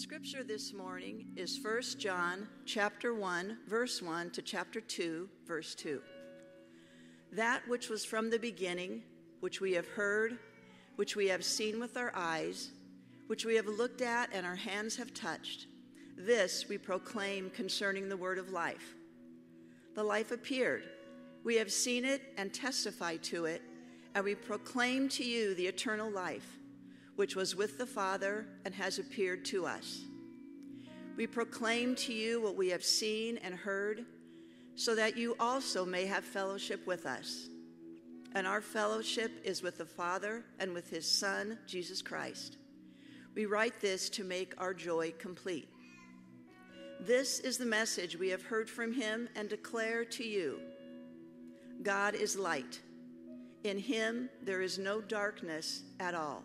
scripture this morning is 1 John chapter 1 verse 1 to chapter 2 verse 2. That which was from the beginning, which we have heard, which we have seen with our eyes, which we have looked at and our hands have touched, this we proclaim concerning the word of life. The life appeared. We have seen it and testify to it, and we proclaim to you the eternal life which was with the Father and has appeared to us. We proclaim to you what we have seen and heard, so that you also may have fellowship with us. And our fellowship is with the Father and with his Son, Jesus Christ. We write this to make our joy complete. This is the message we have heard from him and declare to you God is light. In him there is no darkness at all.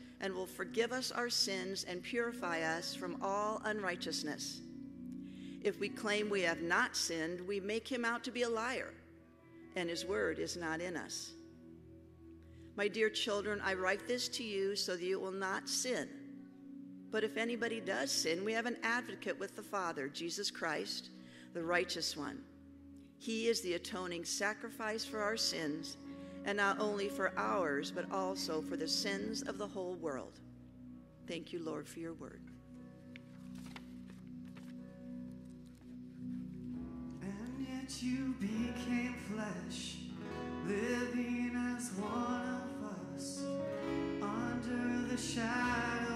and will forgive us our sins and purify us from all unrighteousness. If we claim we have not sinned, we make him out to be a liar, and his word is not in us. My dear children, I write this to you so that you will not sin. But if anybody does sin, we have an advocate with the Father, Jesus Christ, the righteous one. He is the atoning sacrifice for our sins and not only for ours, but also for the sins of the whole world. Thank you, Lord, for your word. And yet you became flesh, living as one of us under the shadow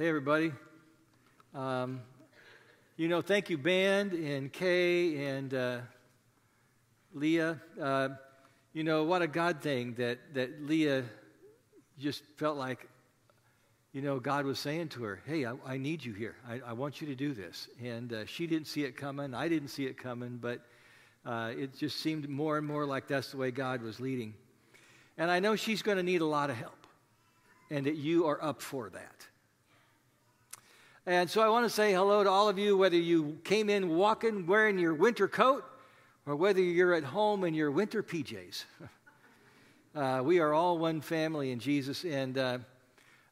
Hey, everybody. Um, you know, thank you, band and Kay and uh, Leah. Uh, you know, what a God thing that, that Leah just felt like, you know, God was saying to her, Hey, I, I need you here. I, I want you to do this. And uh, she didn't see it coming. I didn't see it coming, but uh, it just seemed more and more like that's the way God was leading. And I know she's going to need a lot of help, and that you are up for that. And so I want to say hello to all of you, whether you came in walking wearing your winter coat or whether you're at home in your winter PJs. uh, we are all one family in Jesus. And uh,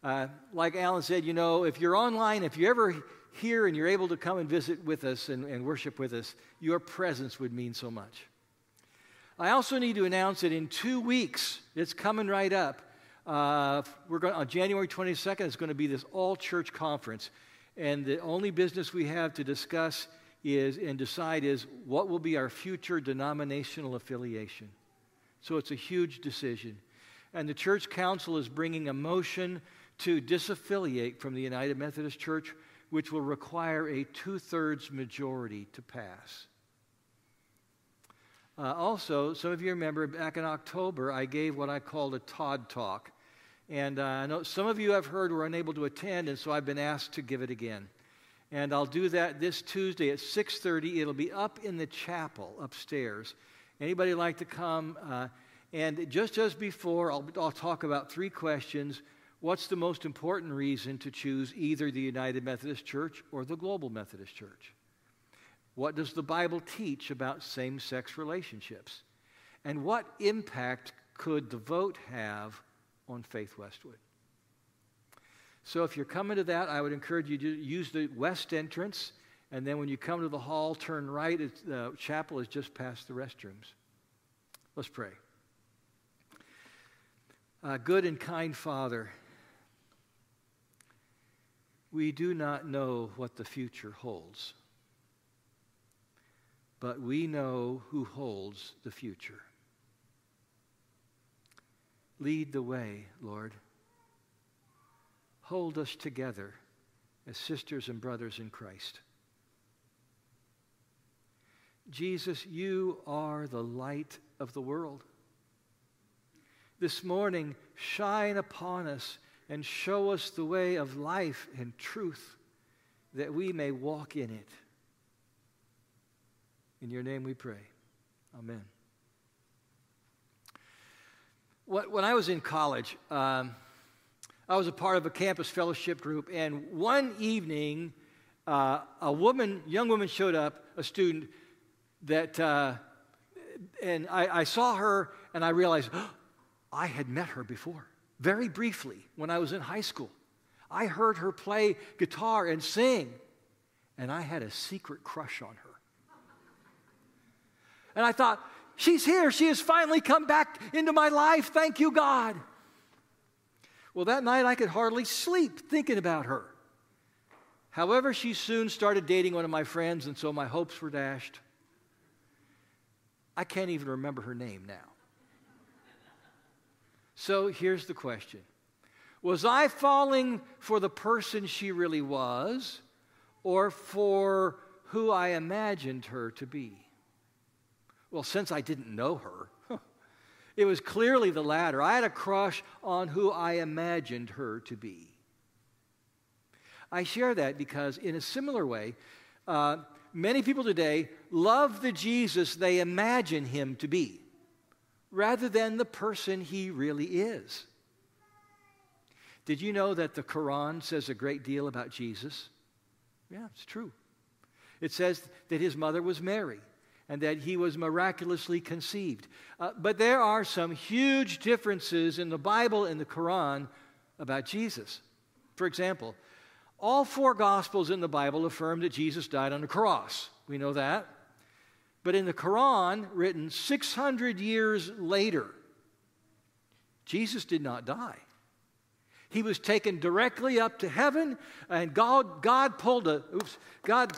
uh, like Alan said, you know, if you're online, if you're ever here and you're able to come and visit with us and, and worship with us, your presence would mean so much. I also need to announce that in two weeks, it's coming right up. Uh, we're going on January 22nd. It's going to be this all church conference, and the only business we have to discuss is and decide is what will be our future denominational affiliation. So it's a huge decision, and the church council is bringing a motion to disaffiliate from the United Methodist Church, which will require a two-thirds majority to pass. Uh, also, some of you remember back in October, I gave what I called a Todd Talk. And uh, I know some of you have heard were unable to attend, and so I've been asked to give it again. And I'll do that this Tuesday at 6:30. It'll be up in the chapel upstairs. Anybody like to come? Uh, and just as before, I'll, I'll talk about three questions. What's the most important reason to choose either the United Methodist Church or the Global Methodist Church? What does the Bible teach about same sex relationships? And what impact could the vote have on Faith Westwood? So, if you're coming to that, I would encourage you to use the west entrance. And then when you come to the hall, turn right. The chapel is just past the restrooms. Let's pray. Uh, good and kind Father, we do not know what the future holds but we know who holds the future. Lead the way, Lord. Hold us together as sisters and brothers in Christ. Jesus, you are the light of the world. This morning, shine upon us and show us the way of life and truth that we may walk in it. In your name we pray. Amen. When I was in college, um, I was a part of a campus fellowship group, and one evening, uh, a woman, young woman, showed up, a student that, uh, and I, I, saw her, and I realized oh, I had met her before, very briefly, when I was in high school. I heard her play guitar and sing, and I had a secret crush on her. And I thought, she's here. She has finally come back into my life. Thank you, God. Well, that night I could hardly sleep thinking about her. However, she soon started dating one of my friends, and so my hopes were dashed. I can't even remember her name now. So here's the question Was I falling for the person she really was, or for who I imagined her to be? Well, since I didn't know her, it was clearly the latter. I had a crush on who I imagined her to be. I share that because, in a similar way, uh, many people today love the Jesus they imagine him to be rather than the person he really is. Did you know that the Quran says a great deal about Jesus? Yeah, it's true. It says that his mother was Mary and that he was miraculously conceived. Uh, but there are some huge differences in the Bible and the Quran about Jesus. For example, all four Gospels in the Bible affirm that Jesus died on the cross. We know that. But in the Quran, written 600 years later, Jesus did not die. He was taken directly up to heaven, and God, God pulled a oops, God,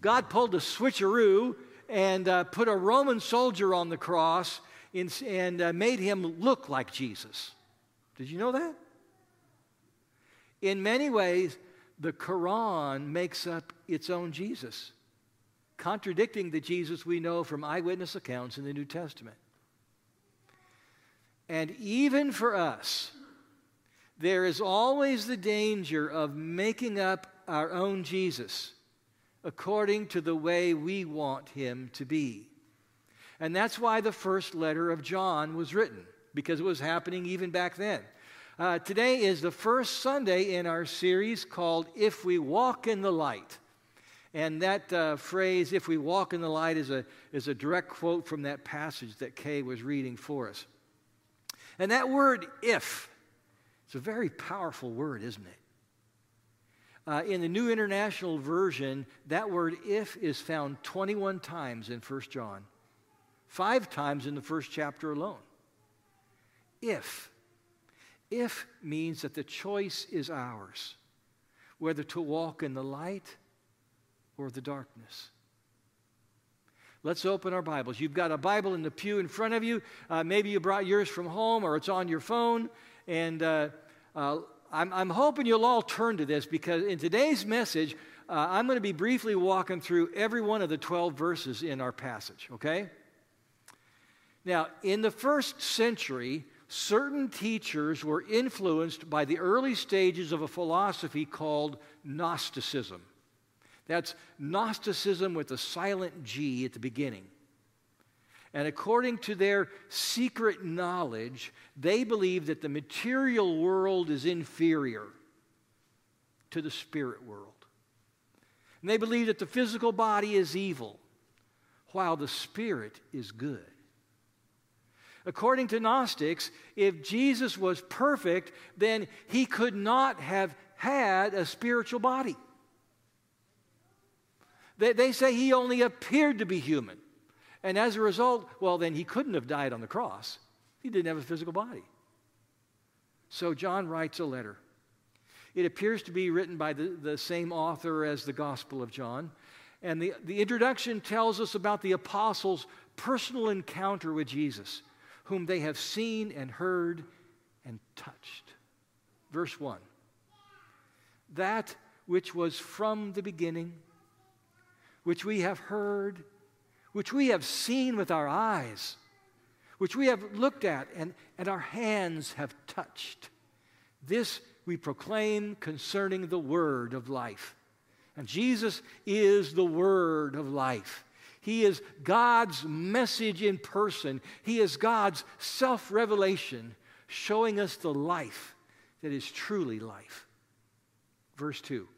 God pulled a switcheroo and uh, put a Roman soldier on the cross in, and uh, made him look like Jesus. Did you know that? In many ways, the Quran makes up its own Jesus, contradicting the Jesus we know from eyewitness accounts in the New Testament. And even for us, there is always the danger of making up our own Jesus according to the way we want him to be. And that's why the first letter of John was written, because it was happening even back then. Uh, today is the first Sunday in our series called If We Walk in the Light. And that uh, phrase, if we walk in the light, is a, is a direct quote from that passage that Kay was reading for us. And that word, if, it's a very powerful word, isn't it? Uh, in the New International Version, that word if is found 21 times in 1 John, five times in the first chapter alone. If. If means that the choice is ours, whether to walk in the light or the darkness. Let's open our Bibles. You've got a Bible in the pew in front of you. Uh, maybe you brought yours from home or it's on your phone. And uh, uh, I'm, I'm hoping you'll all turn to this because in today's message, uh, I'm going to be briefly walking through every one of the 12 verses in our passage, okay? Now, in the first century, certain teachers were influenced by the early stages of a philosophy called Gnosticism. That's Gnosticism with a silent G at the beginning. And according to their secret knowledge, they believe that the material world is inferior to the spirit world. And they believe that the physical body is evil, while the spirit is good. According to Gnostics, if Jesus was perfect, then he could not have had a spiritual body. They, they say he only appeared to be human. And as a result, well, then he couldn't have died on the cross. He didn't have a physical body. So John writes a letter. It appears to be written by the, the same author as the Gospel of John. And the, the introduction tells us about the apostles' personal encounter with Jesus, whom they have seen and heard and touched. Verse 1 That which was from the beginning, which we have heard, which we have seen with our eyes, which we have looked at and, and our hands have touched. This we proclaim concerning the word of life. And Jesus is the word of life. He is God's message in person. He is God's self revelation, showing us the life that is truly life. Verse 2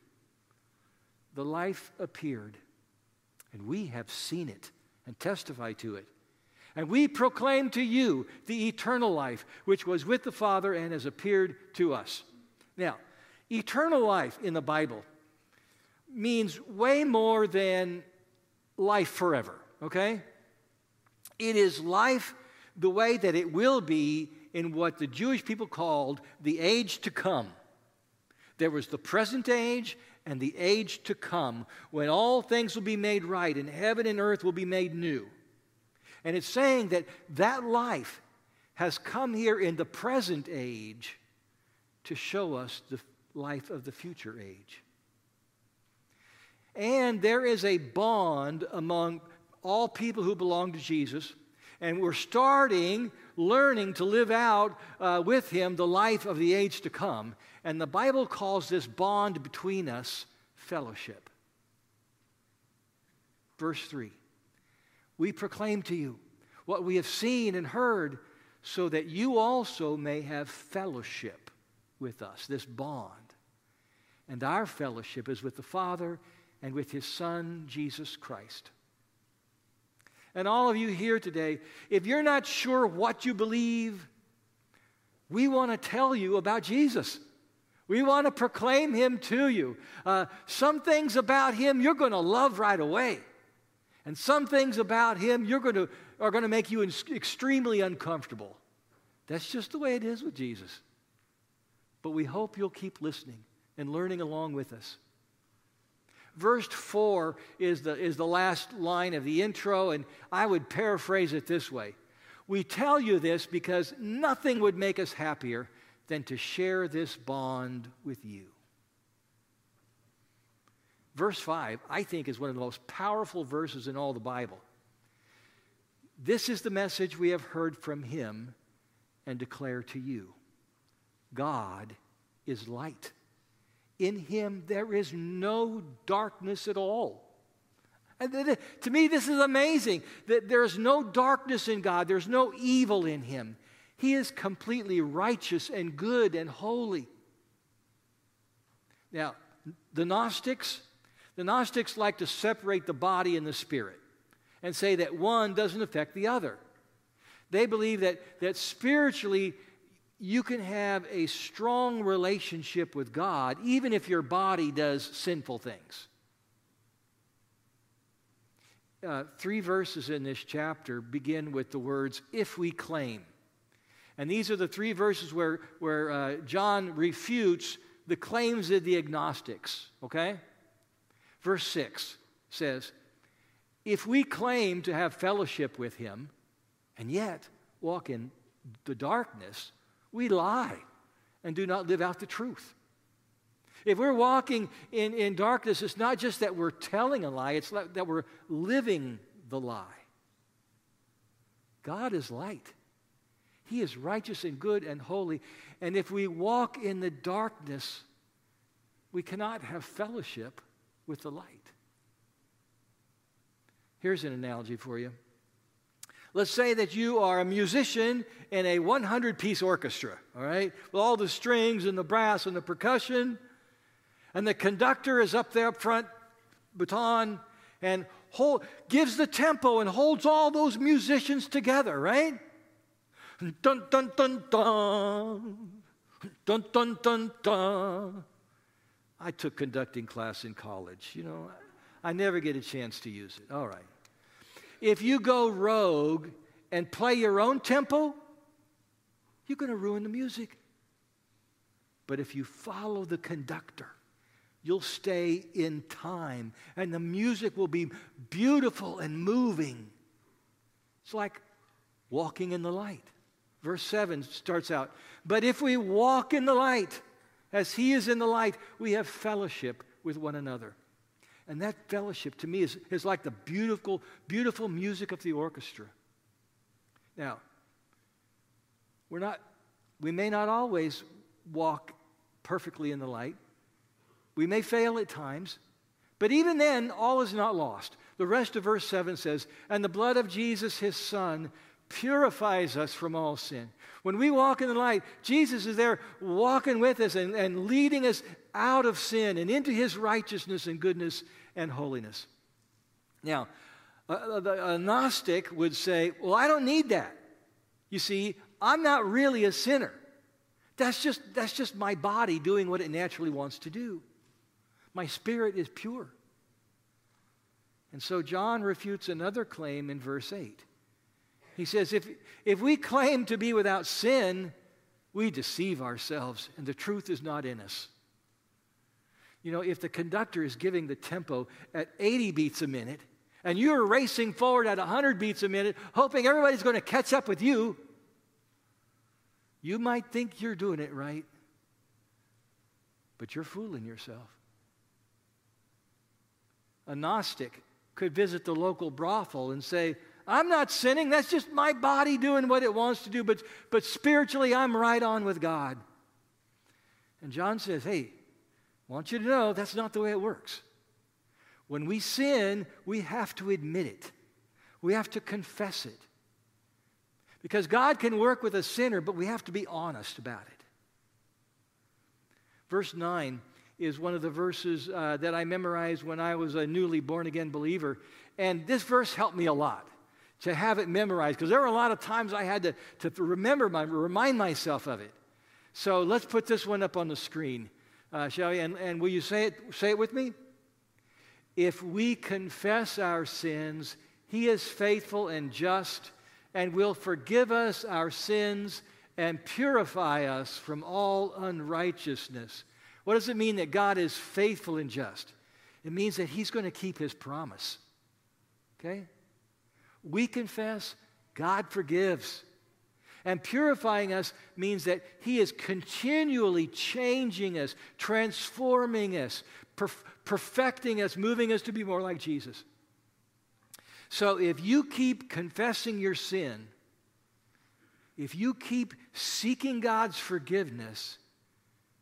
The life appeared, and we have seen it and testify to it. And we proclaim to you the eternal life, which was with the Father and has appeared to us. Now, eternal life in the Bible means way more than life forever, okay? It is life the way that it will be in what the Jewish people called the age to come. There was the present age and the age to come when all things will be made right and heaven and earth will be made new. And it's saying that that life has come here in the present age to show us the life of the future age. And there is a bond among all people who belong to Jesus. And we're starting learning to live out uh, with him the life of the age to come. And the Bible calls this bond between us fellowship. Verse 3 We proclaim to you what we have seen and heard, so that you also may have fellowship with us, this bond. And our fellowship is with the Father and with His Son, Jesus Christ. And all of you here today, if you're not sure what you believe, we want to tell you about Jesus. We want to proclaim him to you. Uh, some things about him you're going to love right away. And some things about him you're going to, are going to make you extremely uncomfortable. That's just the way it is with Jesus. But we hope you'll keep listening and learning along with us. Verse 4 is the, is the last line of the intro, and I would paraphrase it this way We tell you this because nothing would make us happier than to share this bond with you. Verse 5, I think, is one of the most powerful verses in all the Bible. This is the message we have heard from him and declare to you God is light. In him there is no darkness at all. And to me, this is amazing that there's no darkness in God, there's no evil in him. He is completely righteous and good and holy. Now, the Gnostics, the Gnostics like to separate the body and the spirit and say that one doesn't affect the other. They believe that, that spiritually you can have a strong relationship with God even if your body does sinful things. Uh, three verses in this chapter begin with the words, if we claim. And these are the three verses where, where uh, John refutes the claims of the agnostics, okay? Verse 6 says, If we claim to have fellowship with him and yet walk in the darkness, we lie and do not live out the truth. If we're walking in, in darkness, it's not just that we're telling a lie, it's that we're living the lie. God is light. He is righteous and good and holy. And if we walk in the darkness, we cannot have fellowship with the light. Here's an analogy for you. Let's say that you are a musician in a 100 piece orchestra, all right, with all the strings and the brass and the percussion, and the conductor is up there up front baton and hold, gives the tempo and holds all those musicians together, right? Dun, dun, dun, dun. Dun, dun, dun, dun. I took conducting class in college. You know, I never get a chance to use it. All right. If you go rogue and play your own tempo, you're going to ruin the music. But if you follow the conductor, you'll stay in time and the music will be beautiful and moving. It's like walking in the light. Verse 7 starts out But if we walk in the light, as he is in the light, we have fellowship with one another. And that fellowship to me is, is like the beautiful, beautiful music of the orchestra. Now, we're not, we may not always walk perfectly in the light. We may fail at times, but even then, all is not lost. The rest of verse 7 says, And the blood of Jesus, his son, purifies us from all sin. When we walk in the light, Jesus is there walking with us and, and leading us out of sin and into his righteousness and goodness and holiness. Now, a, a, a Gnostic would say, Well, I don't need that. You see, I'm not really a sinner. That's just, that's just my body doing what it naturally wants to do. My spirit is pure. And so John refutes another claim in verse 8. He says, if, if we claim to be without sin, we deceive ourselves, and the truth is not in us. You know, if the conductor is giving the tempo at 80 beats a minute, and you're racing forward at 100 beats a minute, hoping everybody's going to catch up with you, you might think you're doing it right, but you're fooling yourself. A Gnostic could visit the local brothel and say, I'm not sinning. That's just my body doing what it wants to do. But, but spiritually, I'm right on with God. And John says, Hey, I want you to know that's not the way it works. When we sin, we have to admit it, we have to confess it. Because God can work with a sinner, but we have to be honest about it. Verse 9 is one of the verses uh, that I memorized when I was a newly born again believer. And this verse helped me a lot to have it memorized because there were a lot of times I had to, to remember, my, remind myself of it. So let's put this one up on the screen, uh, shall we? And, and will you say it, say it with me? If we confess our sins, He is faithful and just and will forgive us our sins and purify us from all unrighteousness. What does it mean that God is faithful and just? It means that He's going to keep His promise. Okay? We confess, God forgives. And purifying us means that He is continually changing us, transforming us, perf- perfecting us, moving us to be more like Jesus. So if you keep confessing your sin, if you keep seeking God's forgiveness,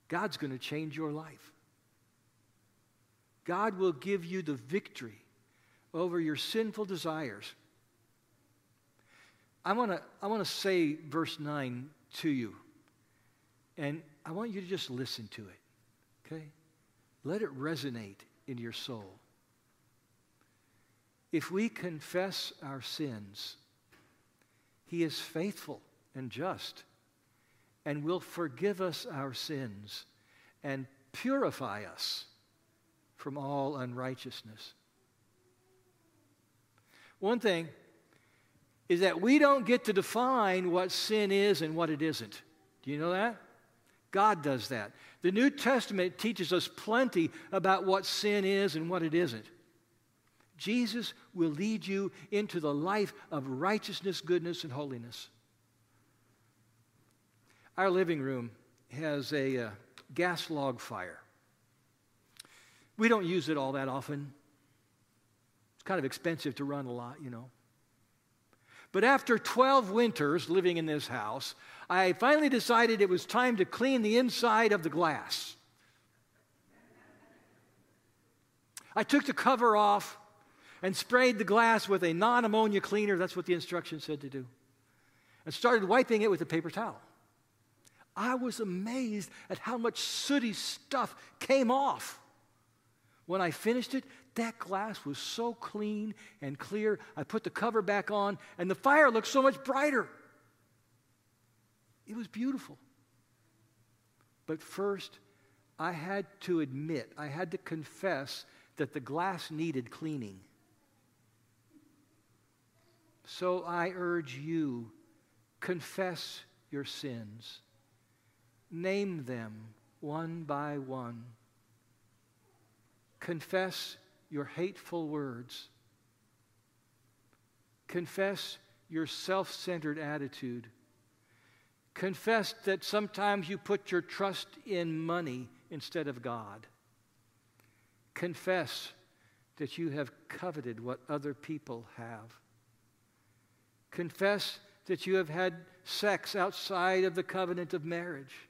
God's going to change your life. God will give you the victory over your sinful desires. I want to I want to say verse 9 to you. And I want you to just listen to it. Okay? Let it resonate in your soul. If we confess our sins, he is faithful and just and will forgive us our sins and purify us from all unrighteousness. One thing is that we don't get to define what sin is and what it isn't. Do you know that? God does that. The New Testament teaches us plenty about what sin is and what it isn't. Jesus will lead you into the life of righteousness, goodness, and holiness. Our living room has a uh, gas log fire. We don't use it all that often. It's kind of expensive to run a lot, you know. But after 12 winters living in this house, I finally decided it was time to clean the inside of the glass. I took the cover off and sprayed the glass with a non ammonia cleaner. That's what the instructions said to do. And started wiping it with a paper towel. I was amazed at how much sooty stuff came off. When I finished it, That glass was so clean and clear. I put the cover back on, and the fire looked so much brighter. It was beautiful. But first, I had to admit, I had to confess that the glass needed cleaning. So I urge you, confess your sins. Name them one by one. Confess your hateful words. Confess your self centered attitude. Confess that sometimes you put your trust in money instead of God. Confess that you have coveted what other people have. Confess that you have had sex outside of the covenant of marriage.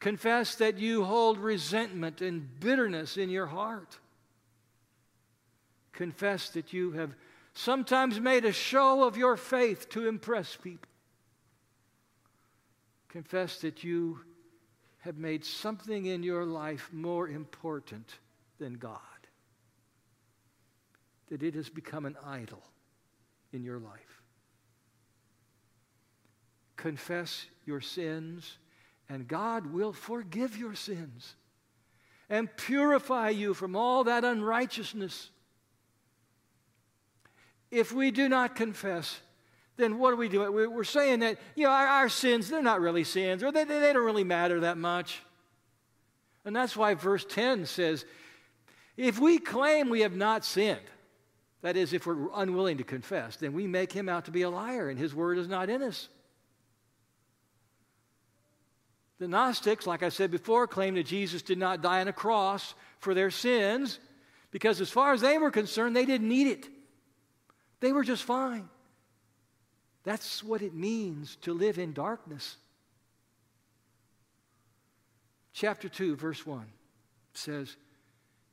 Confess that you hold resentment and bitterness in your heart. Confess that you have sometimes made a show of your faith to impress people. Confess that you have made something in your life more important than God. That it has become an idol in your life. Confess your sins and God will forgive your sins and purify you from all that unrighteousness. If we do not confess, then what are we doing? We're saying that, you know, our, our sins, they're not really sins, or they, they don't really matter that much. And that's why verse 10 says, if we claim we have not sinned, that is, if we're unwilling to confess, then we make him out to be a liar, and his word is not in us. The Gnostics, like I said before, claimed that Jesus did not die on a cross for their sins because, as far as they were concerned, they didn't need it. They were just fine. That's what it means to live in darkness. Chapter 2, verse 1 says,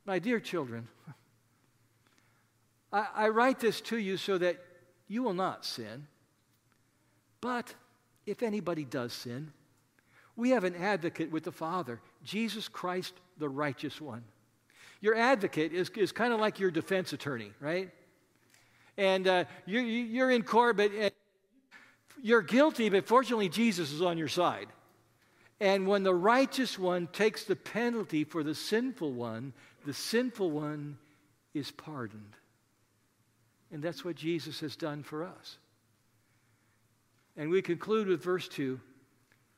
My dear children, I, I write this to you so that you will not sin. But if anybody does sin, we have an advocate with the Father, Jesus Christ, the righteous one. Your advocate is, is kind of like your defense attorney, right? And uh, you're, you're in court, but uh, you're guilty, but fortunately, Jesus is on your side. And when the righteous one takes the penalty for the sinful one, the sinful one is pardoned. And that's what Jesus has done for us. And we conclude with verse 2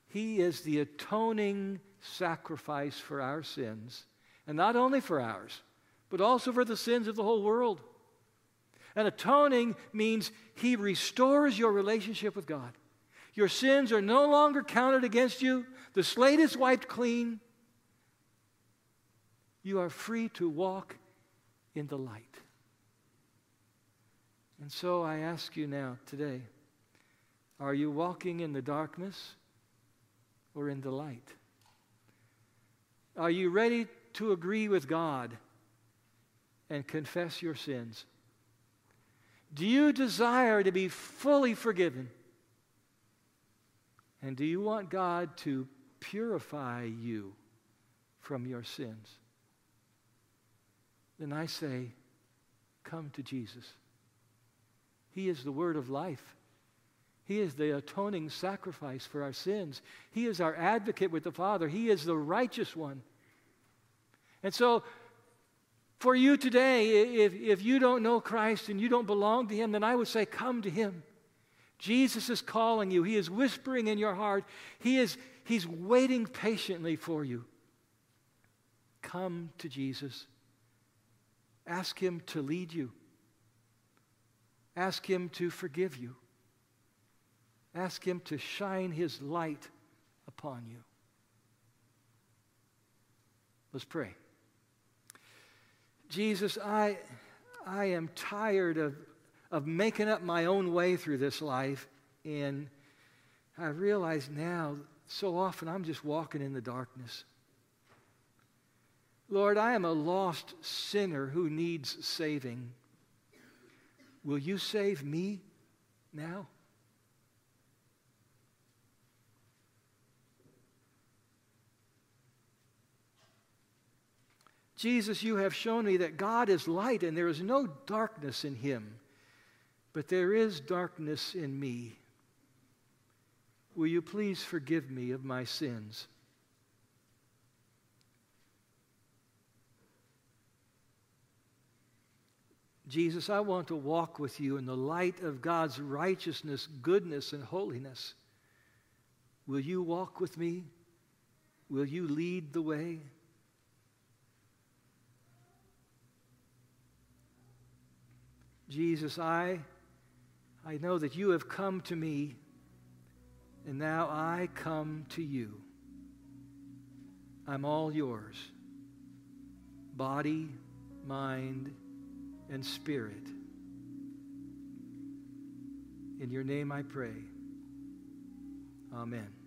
he is the atoning sacrifice for our sins, and not only for ours, but also for the sins of the whole world. And atoning means He restores your relationship with God. Your sins are no longer counted against you, the slate is wiped clean. You are free to walk in the light. And so I ask you now, today, are you walking in the darkness? Or in the light? Are you ready to agree with God and confess your sins? Do you desire to be fully forgiven? And do you want God to purify you from your sins? Then I say, come to Jesus. He is the word of life. He is the atoning sacrifice for our sins. He is our advocate with the Father. He is the righteous one. And so, for you today, if, if you don't know Christ and you don't belong to Him, then I would say, come to Him. Jesus is calling you. He is whispering in your heart. He is He's waiting patiently for you. Come to Jesus. Ask Him to lead you. Ask Him to forgive you. Ask Him to shine His light upon you. Let's pray. Jesus, I, I am tired of, of making up my own way through this life, and I realize now so often I'm just walking in the darkness. Lord, I am a lost sinner who needs saving. Will you save me now? Jesus, you have shown me that God is light and there is no darkness in him, but there is darkness in me. Will you please forgive me of my sins? Jesus, I want to walk with you in the light of God's righteousness, goodness, and holiness. Will you walk with me? Will you lead the way? Jesus, I, I know that you have come to me, and now I come to you. I'm all yours body, mind, and spirit. In your name I pray. Amen.